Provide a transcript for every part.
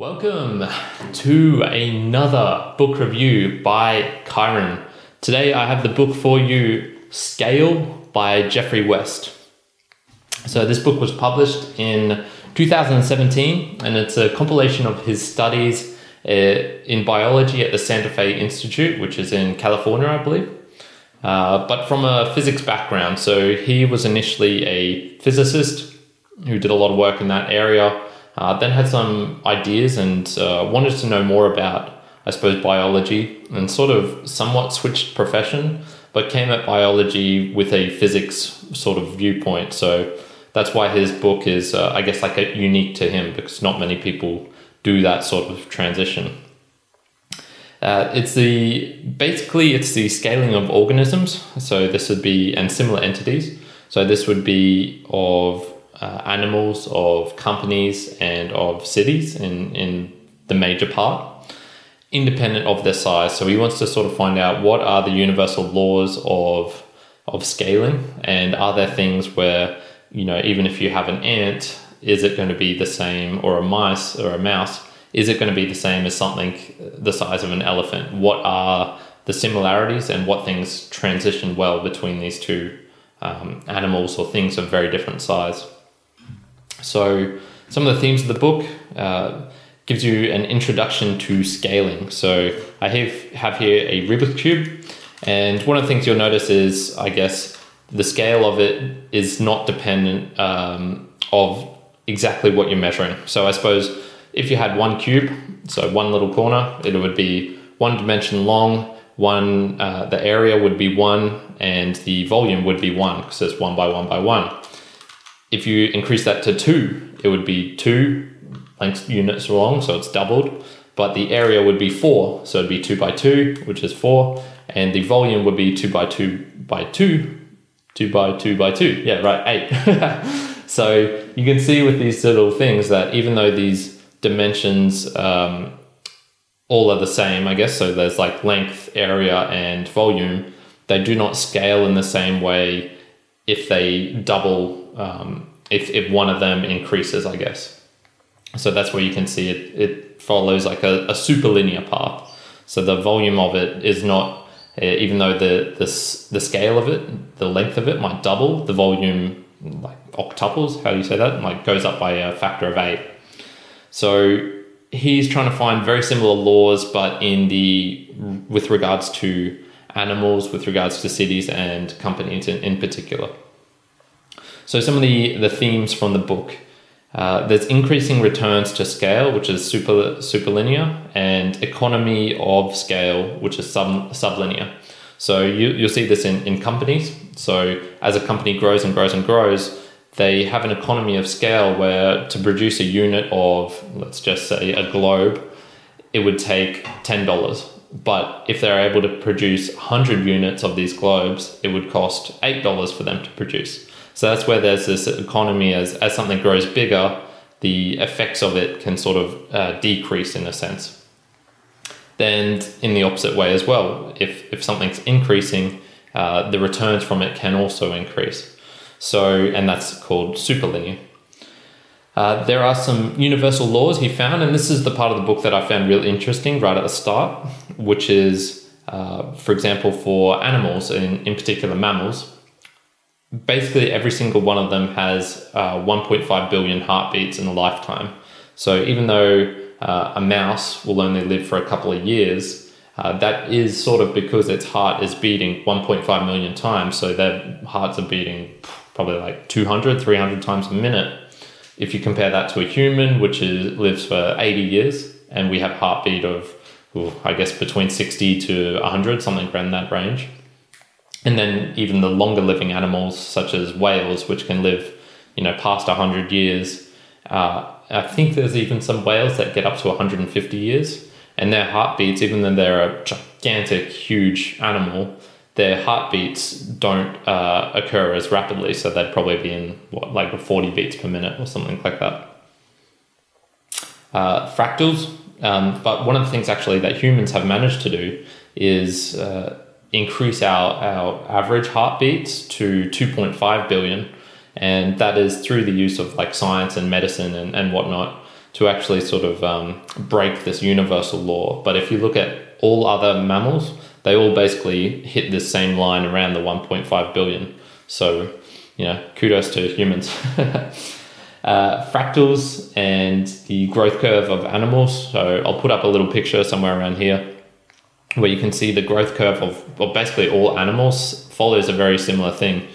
Welcome to another book review by Kyron. Today I have the book for you Scale by Geoffrey West. So, this book was published in 2017 and it's a compilation of his studies uh, in biology at the Santa Fe Institute, which is in California, I believe. Uh, but from a physics background. So, he was initially a physicist who did a lot of work in that area uh, then had some ideas and uh, wanted to know more about, I suppose, biology and sort of somewhat switched profession, but came at biology with a physics sort of viewpoint. So that's why his book is, uh, I guess, like a, unique to him because not many people do that sort of transition. Uh, it's the basically it's the scaling of organisms. So this would be and similar entities. So this would be of uh, animals, of companies, and of cities in, in the major part, independent of their size. So he wants to sort of find out what are the universal laws of of scaling, and are there things where you know even if you have an ant, is it going to be the same, or a mice or a mouse? Is it going to be the same as something the size of an elephant? What are the similarities and what things transition well between these two um, animals or things of very different size? So, some of the themes of the book uh, gives you an introduction to scaling. So, I have, have here a Rubik's Cube, and one of the things you'll notice is, I guess, the scale of it is not dependent um, of exactly what you're measuring. So, I suppose if you had one cube, so one little corner, it would be one dimension long, one uh, the area would be one, and the volume would be one because it's one by one by one if you increase that to two, it would be two length units long, so it's doubled. But the area would be four, so it'd be two by two, which is four, and the volume would be two by two by two, two by two by two. Yeah, right, eight. so you can see with these little things that even though these dimensions um, all are the same, I guess, so there's like length, area, and volume, they do not scale in the same way if they double um, if, if one of them increases, I guess. So that's where you can see it, it follows like a, a super linear path. So the volume of it is not, uh, even though the, the, the scale of it, the length of it might double, the volume like octuples, how do you say that? Like goes up by a factor of eight. So he's trying to find very similar laws, but in the with regards to animals, with regards to cities and companies in, in particular. So some of the, the themes from the book. Uh, there's increasing returns to scale, which is super superlinear, and economy of scale, which is sub sublinear. So you, you'll see this in, in companies. So as a company grows and grows and grows, they have an economy of scale where to produce a unit of, let's just say, a globe, it would take $10. But if they're able to produce 100 units of these globes, it would cost $8 for them to produce. So that's where there's this economy as, as something grows bigger, the effects of it can sort of uh, decrease in a sense. Then in the opposite way as well, if, if something's increasing, uh, the returns from it can also increase. So, and that's called superlinear. Uh, there are some universal laws he found, and this is the part of the book that I found really interesting right at the start, which is, uh, for example, for animals, in, in particular mammals, basically every single one of them has uh, 1.5 billion heartbeats in a lifetime. So even though uh, a mouse will only live for a couple of years, uh, that is sort of because its heart is beating 1.5 million times. So their hearts are beating probably like 200, 300 times a minute. If you compare that to a human, which is, lives for 80 years, and we have heartbeat of, I guess, between 60 to 100, something around that range. And then even the longer living animals such as whales which can live you know past 100 years uh, i think there's even some whales that get up to 150 years. And their heartbeats even though they're a gigantic huge animal their heartbeats don't uh, occur as rapidly so they'd probably be in what like 40 beats per minute or something like that uh, fractals um, but one of the things actually that humans have managed to do is uh, increase our, our average heartbeats to 2.5 billion. And that is through the use of like science and medicine and, and whatnot. to actually sort of um, break this universal law. But if you look at all other mammals, they all basically hit this same line around the 1.5 billion. So, you know, kudos to humans. uh, fractals and the growth curve of animals. So I'll put up a little picture somewhere around here where you can see the growth curve of well, basically all animals follows a very similar thing.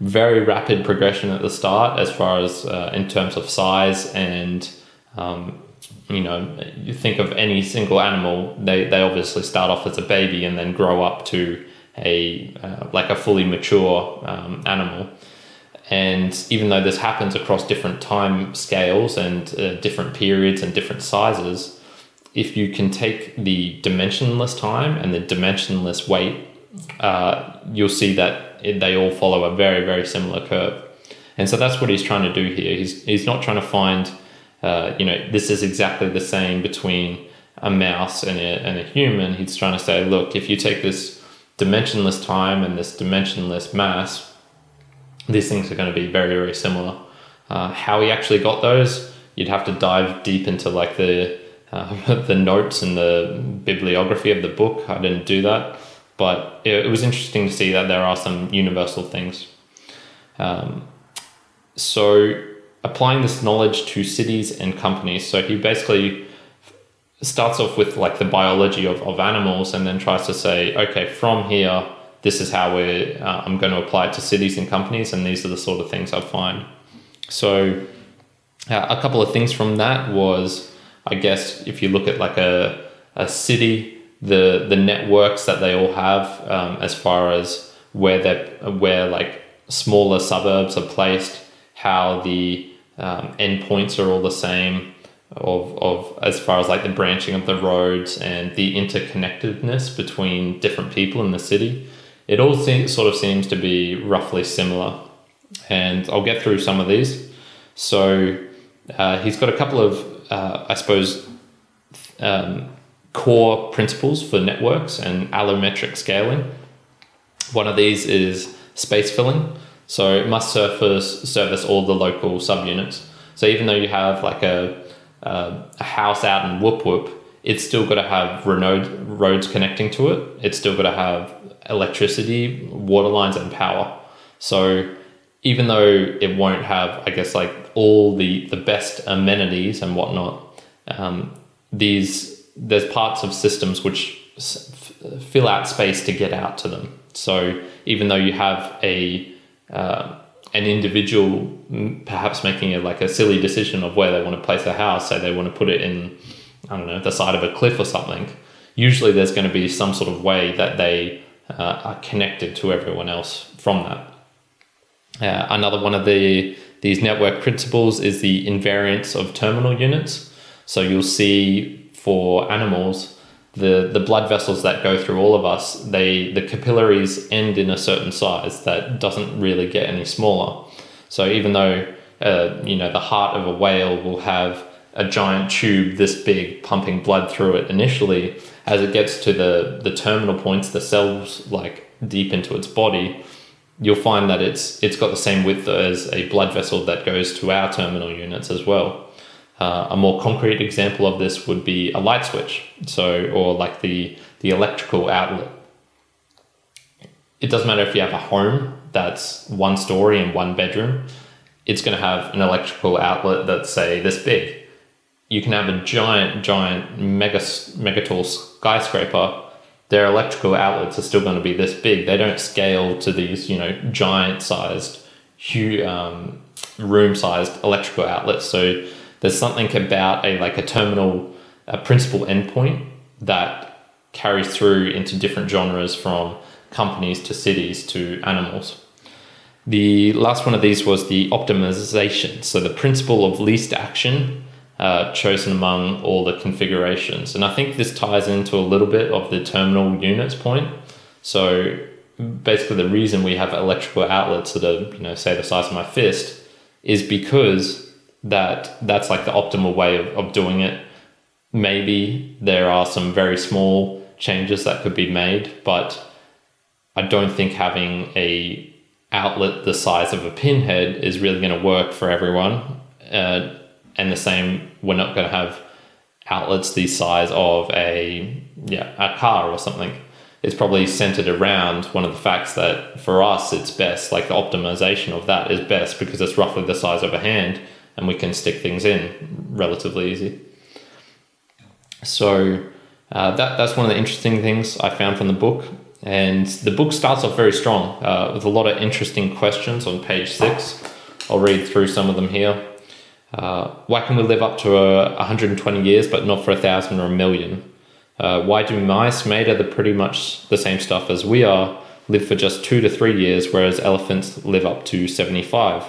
Very rapid progression at the start as far as uh, in terms of size and um, you know you think of any single animal they, they obviously start off as a baby and then grow up to a uh, like a fully mature um, animal and even though this happens across different time scales and uh, different periods and different sizes if you can take the dimensionless time and the dimensionless weight, uh, you'll see that they all follow a very, very similar curve. And so that's what he's trying to do here. He's, he's not trying to find, uh, you know, this is exactly the same between a mouse and a, and a human. He's trying to say, look, if you take this dimensionless time and this dimensionless mass, these things are going to be very, very similar. Uh, how he actually got those, you'd have to dive deep into like the uh, the notes and the bibliography of the book. I didn't do that, but it, it was interesting to see that there are some universal things. Um, so, applying this knowledge to cities and companies. So, he basically starts off with like the biology of, of animals and then tries to say, okay, from here, this is how we uh, I'm going to apply it to cities and companies, and these are the sort of things I find. So, uh, a couple of things from that was I guess if you look at like a, a city, the the networks that they all have um, as far as where they where like smaller suburbs are placed, how the um, endpoints are all the same, of, of as far as like the branching of the roads and the interconnectedness between different people in the city. It all sort of seems to be roughly similar. And I'll get through some of these. So uh, he's got a couple of uh, I suppose, um, core principles for networks and allometric scaling. One of these is space filling. So it must surface, service all the local subunits. So even though you have like a, a, a house out in Whoop Whoop, it's still got to have road, roads connecting to it. It's still got to have electricity, water lines, and power. So even though it won't have, I guess, like all the the best amenities and whatnot, um, these there's parts of systems which s- fill out space to get out to them. So even though you have a uh, an individual perhaps making a, like a silly decision of where they want to place a house, say they want to put it in, I don't know, the side of a cliff or something. Usually, there's going to be some sort of way that they uh, are connected to everyone else from that. Uh, another one of the these network principles is the invariance of terminal units. So you'll see for animals, the, the blood vessels that go through all of us, they the capillaries end in a certain size that doesn't really get any smaller. So even though uh, you know the heart of a whale will have a giant tube this big pumping blood through it initially, as it gets to the the terminal points, the cells like deep into its body, you'll find that it's it's got the same width as a blood vessel that goes to our terminal units as well. Uh, a more concrete example of this would be a light switch, so or like the the electrical outlet. It doesn't matter if you have a home that's one story and one bedroom. It's going to have an electrical outlet that's say this big. You can have a giant, giant, mega, mega tall skyscraper their electrical outlets are still going to be this big. They don't scale to these, you know, giant sized, huge, um, room sized electrical outlets. So there's something about a like a terminal, a principal endpoint that carries through into different genres from companies to cities to animals. The last one of these was the optimization. So the principle of least action uh, chosen among all the configurations. And I think this ties into a little bit of the terminal units point. So basically, the reason we have electrical outlets that are, you know, say the size of my fist is because that that's like the optimal way of, of doing it. Maybe there are some very small changes that could be made, but I don't think having a outlet the size of a pinhead is really going to work for everyone. Uh, and the same, we're not going to have outlets the size of a yeah a car or something. It's probably centered around one of the facts that for us it's best, like the optimization of that is best because it's roughly the size of a hand and we can stick things in relatively easy. So uh, that that's one of the interesting things I found from the book. And the book starts off very strong uh, with a lot of interesting questions on page six. I'll read through some of them here. Uh, why can we live up to uh, 120 years but not for a thousand or a million? Uh, why do mice made of the pretty much the same stuff as we are live for just two to three years, whereas elephants live up to 75?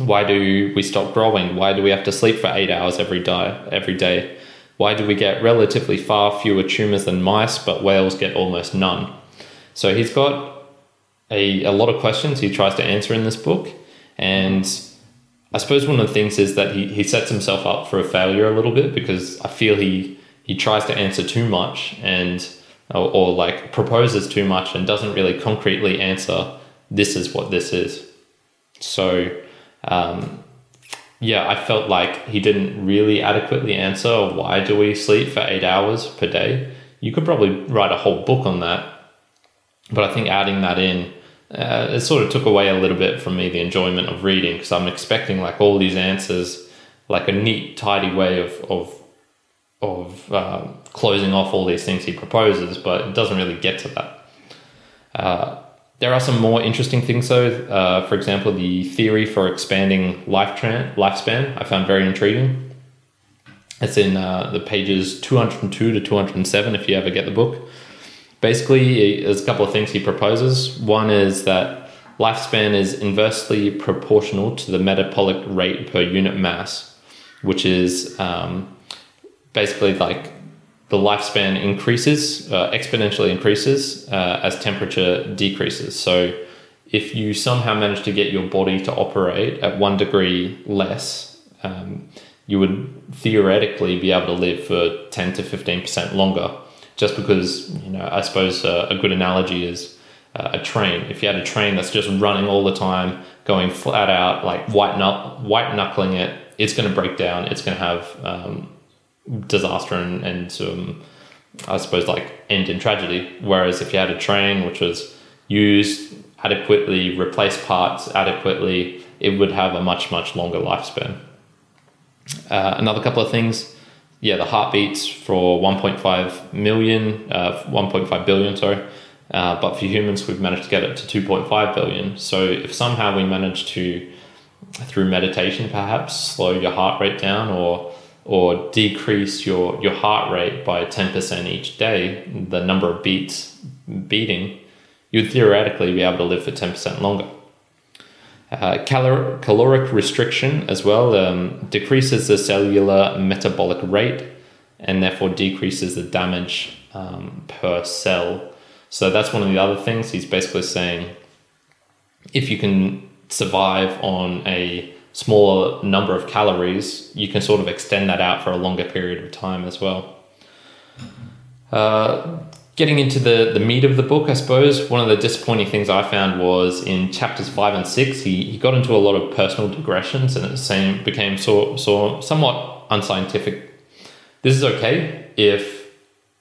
Why do we stop growing? Why do we have to sleep for eight hours every day? Every day? Why do we get relatively far fewer tumors than mice, but whales get almost none? So he's got a, a lot of questions he tries to answer in this book, and I suppose one of the things is that he, he sets himself up for a failure a little bit because I feel he he tries to answer too much and or, or like proposes too much and doesn't really concretely answer this is what this is. So um, yeah, I felt like he didn't really adequately answer why do we sleep for eight hours per day. You could probably write a whole book on that, but I think adding that in uh, it sort of took away a little bit from me the enjoyment of reading because I'm expecting like all these answers, like a neat, tidy way of of of uh, closing off all these things he proposes, but it doesn't really get to that. Uh, there are some more interesting things though. Uh, for example, the theory for expanding life lifespan I found very intriguing. It's in uh, the pages 202 to 207 if you ever get the book basically, there's a couple of things he proposes. One is that lifespan is inversely proportional to the metabolic rate per unit mass, which is um, basically like the lifespan increases, uh, exponentially increases uh, as temperature decreases. So if you somehow manage to get your body to operate at one degree less, um, you would theoretically be able to live for 10 to 15% longer just because you know I suppose uh, a good analogy is uh, a train. If you had a train that's just running all the time, going flat out, like white white knuckling it, it's going to break down. It's going to have um, disaster and, and um, I suppose like end in tragedy. Whereas if you had a train which was used adequately, replaced parts adequately, it would have a much much longer lifespan. Uh, another couple of things yeah, the heartbeats for 1.5 million, uh, 1.5 billion, sorry. Uh, but for humans, we've managed to get it to 2.5 billion. So if somehow we manage to, through meditation perhaps, slow your heart rate down or or decrease your, your heart rate by 10% each day, the number of beats beating, you'd theoretically be able to live for 10% longer. Uh, calor- caloric restriction as well um, decreases the cellular metabolic rate and therefore decreases the damage um, per cell. So that's one of the other things. He's basically saying if you can survive on a smaller number of calories, you can sort of extend that out for a longer period of time as well. Uh, getting into the, the meat of the book, I suppose, one of the disappointing things I found was in chapters five and six, he, he got into a lot of personal digressions and it same, became so, so somewhat unscientific. This is okay if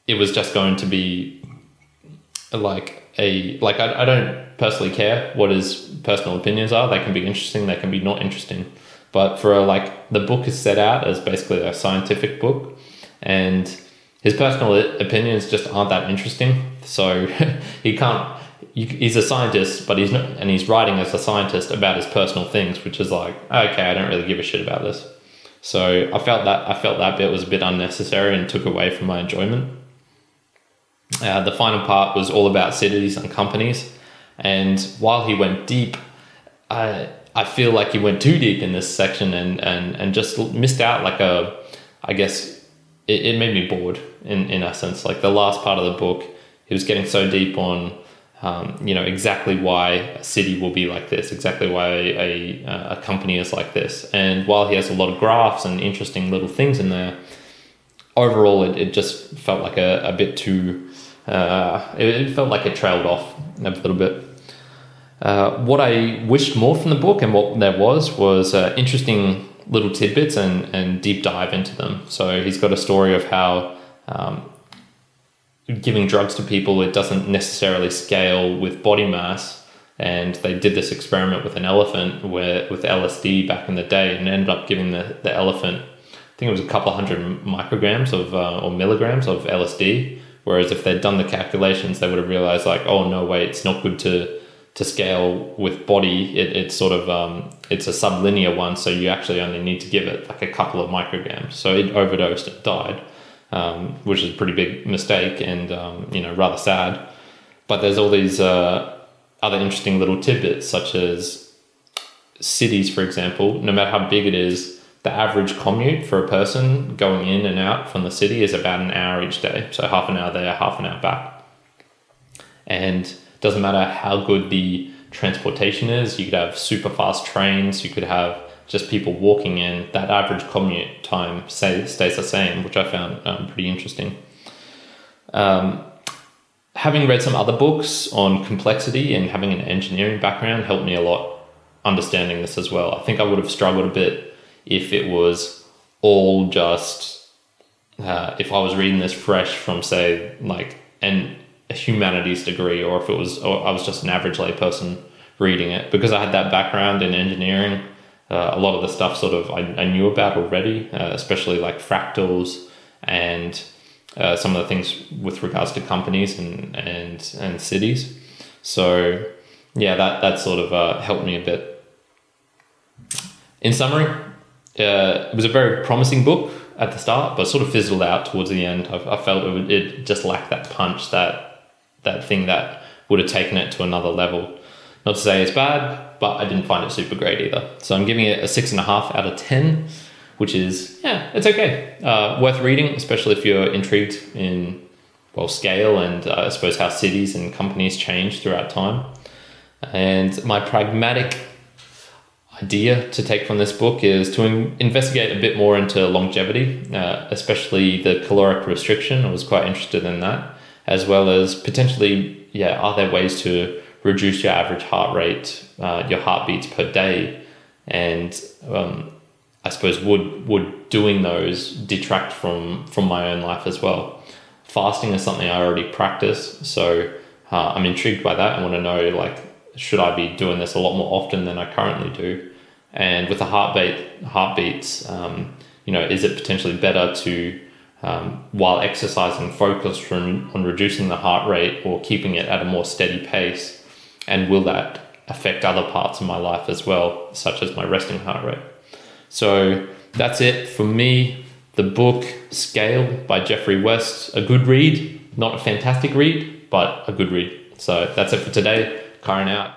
it was just going to be like a, like, I, I don't personally care what his personal opinions are. They can be interesting, they can be not interesting. But for a, like, the book is set out as basically a scientific book and his personal opinions just aren't that interesting. So he can't. He's a scientist, but he's not, and he's writing as a scientist about his personal things, which is like, okay, I don't really give a shit about this. So I felt that I felt that bit was a bit unnecessary and took away from my enjoyment. Uh, the final part was all about cities and companies, and while he went deep, I I feel like he went too deep in this section and and and just missed out like a, I guess it, it made me bored in, in essence. Like the last part of the book, he was getting so deep on, um, you know, exactly why a city will be like this, exactly why a, a, a company is like this. And while he has a lot of graphs and interesting little things in there, overall it, it just felt like a, a bit too, uh, it, felt like it trailed off a little bit. Uh, what I wished more from the book and what there was was uh, interesting little tidbits and, and deep dive into them. So he's got a story of how um, giving drugs to people, it doesn't necessarily scale with body mass. And they did this experiment with an elephant where with LSD back in the day and ended up giving the, the elephant, think it was a couple hundred micrograms of uh, or milligrams of LSD. Whereas if they'd done the calculations, they would have realized like, oh no, wait, it's not good to to scale with body. It, it's sort of um, it's a sublinear one, so you actually only need to give it like a couple of micrograms. So it overdosed, and died um, which is a pretty big mistake and um, you know rather sad. But there's all these uh, other interesting little tidbits, such as cities, for example. No matter how big it is, the average commute for a person going in and out from the city is about an hour each day. So half an hour there, half an hour back. And doesn't matter how good the transportation is. You could have super fast trains. You could have just people walking in, that average commute time stay, stays the same, which I found um, pretty interesting. Um, having read some other books on complexity and having an engineering background helped me a lot understanding this as well. I think I would have struggled a bit if it was all just uh, if I was reading this fresh from say like an a humanities degree or if it was or I was just an average layperson reading it because I had that background in engineering uh, a lot of the stuff sort of I, I knew about already, uh, especially like fractals and uh, some of the things with regards to companies and and and cities. So yeah, that that sort of uh, helped me a bit. In summary, uh, it was a very promising book at the start, but sort of fizzled out towards the end. I, I felt it, would, it just lacked that punch, that that thing that would have taken it to another level. Not to say it's bad, but I didn't find it super great either. So I'm giving it a six and a half out of 10, which is, yeah, it's okay. Uh, worth reading, especially if you're intrigued in, well, scale and uh, I suppose how cities and companies change throughout time. And my pragmatic idea to take from this book is to in- investigate a bit more into longevity, uh, especially the caloric restriction. I was quite interested in that, as well as potentially, yeah, are there ways to reduce your average heart rate, uh, your heartbeats per day, and um, I suppose would would doing those detract from from my own life as well. Fasting is something I already practice, so uh, I'm intrigued by that. I want to know like should I be doing this a lot more often than I currently do, and with the heartbeat heartbeats, um, you know, is it potentially better to um, while exercising focus from, on reducing the heart rate or keeping it at a more steady pace and will that affect other parts of my life as well, such as my resting heart rate? So that's it for me. The book Scale by Geoffrey West, a good read, not a fantastic read, but a good read. So that's it for today. Kyron out.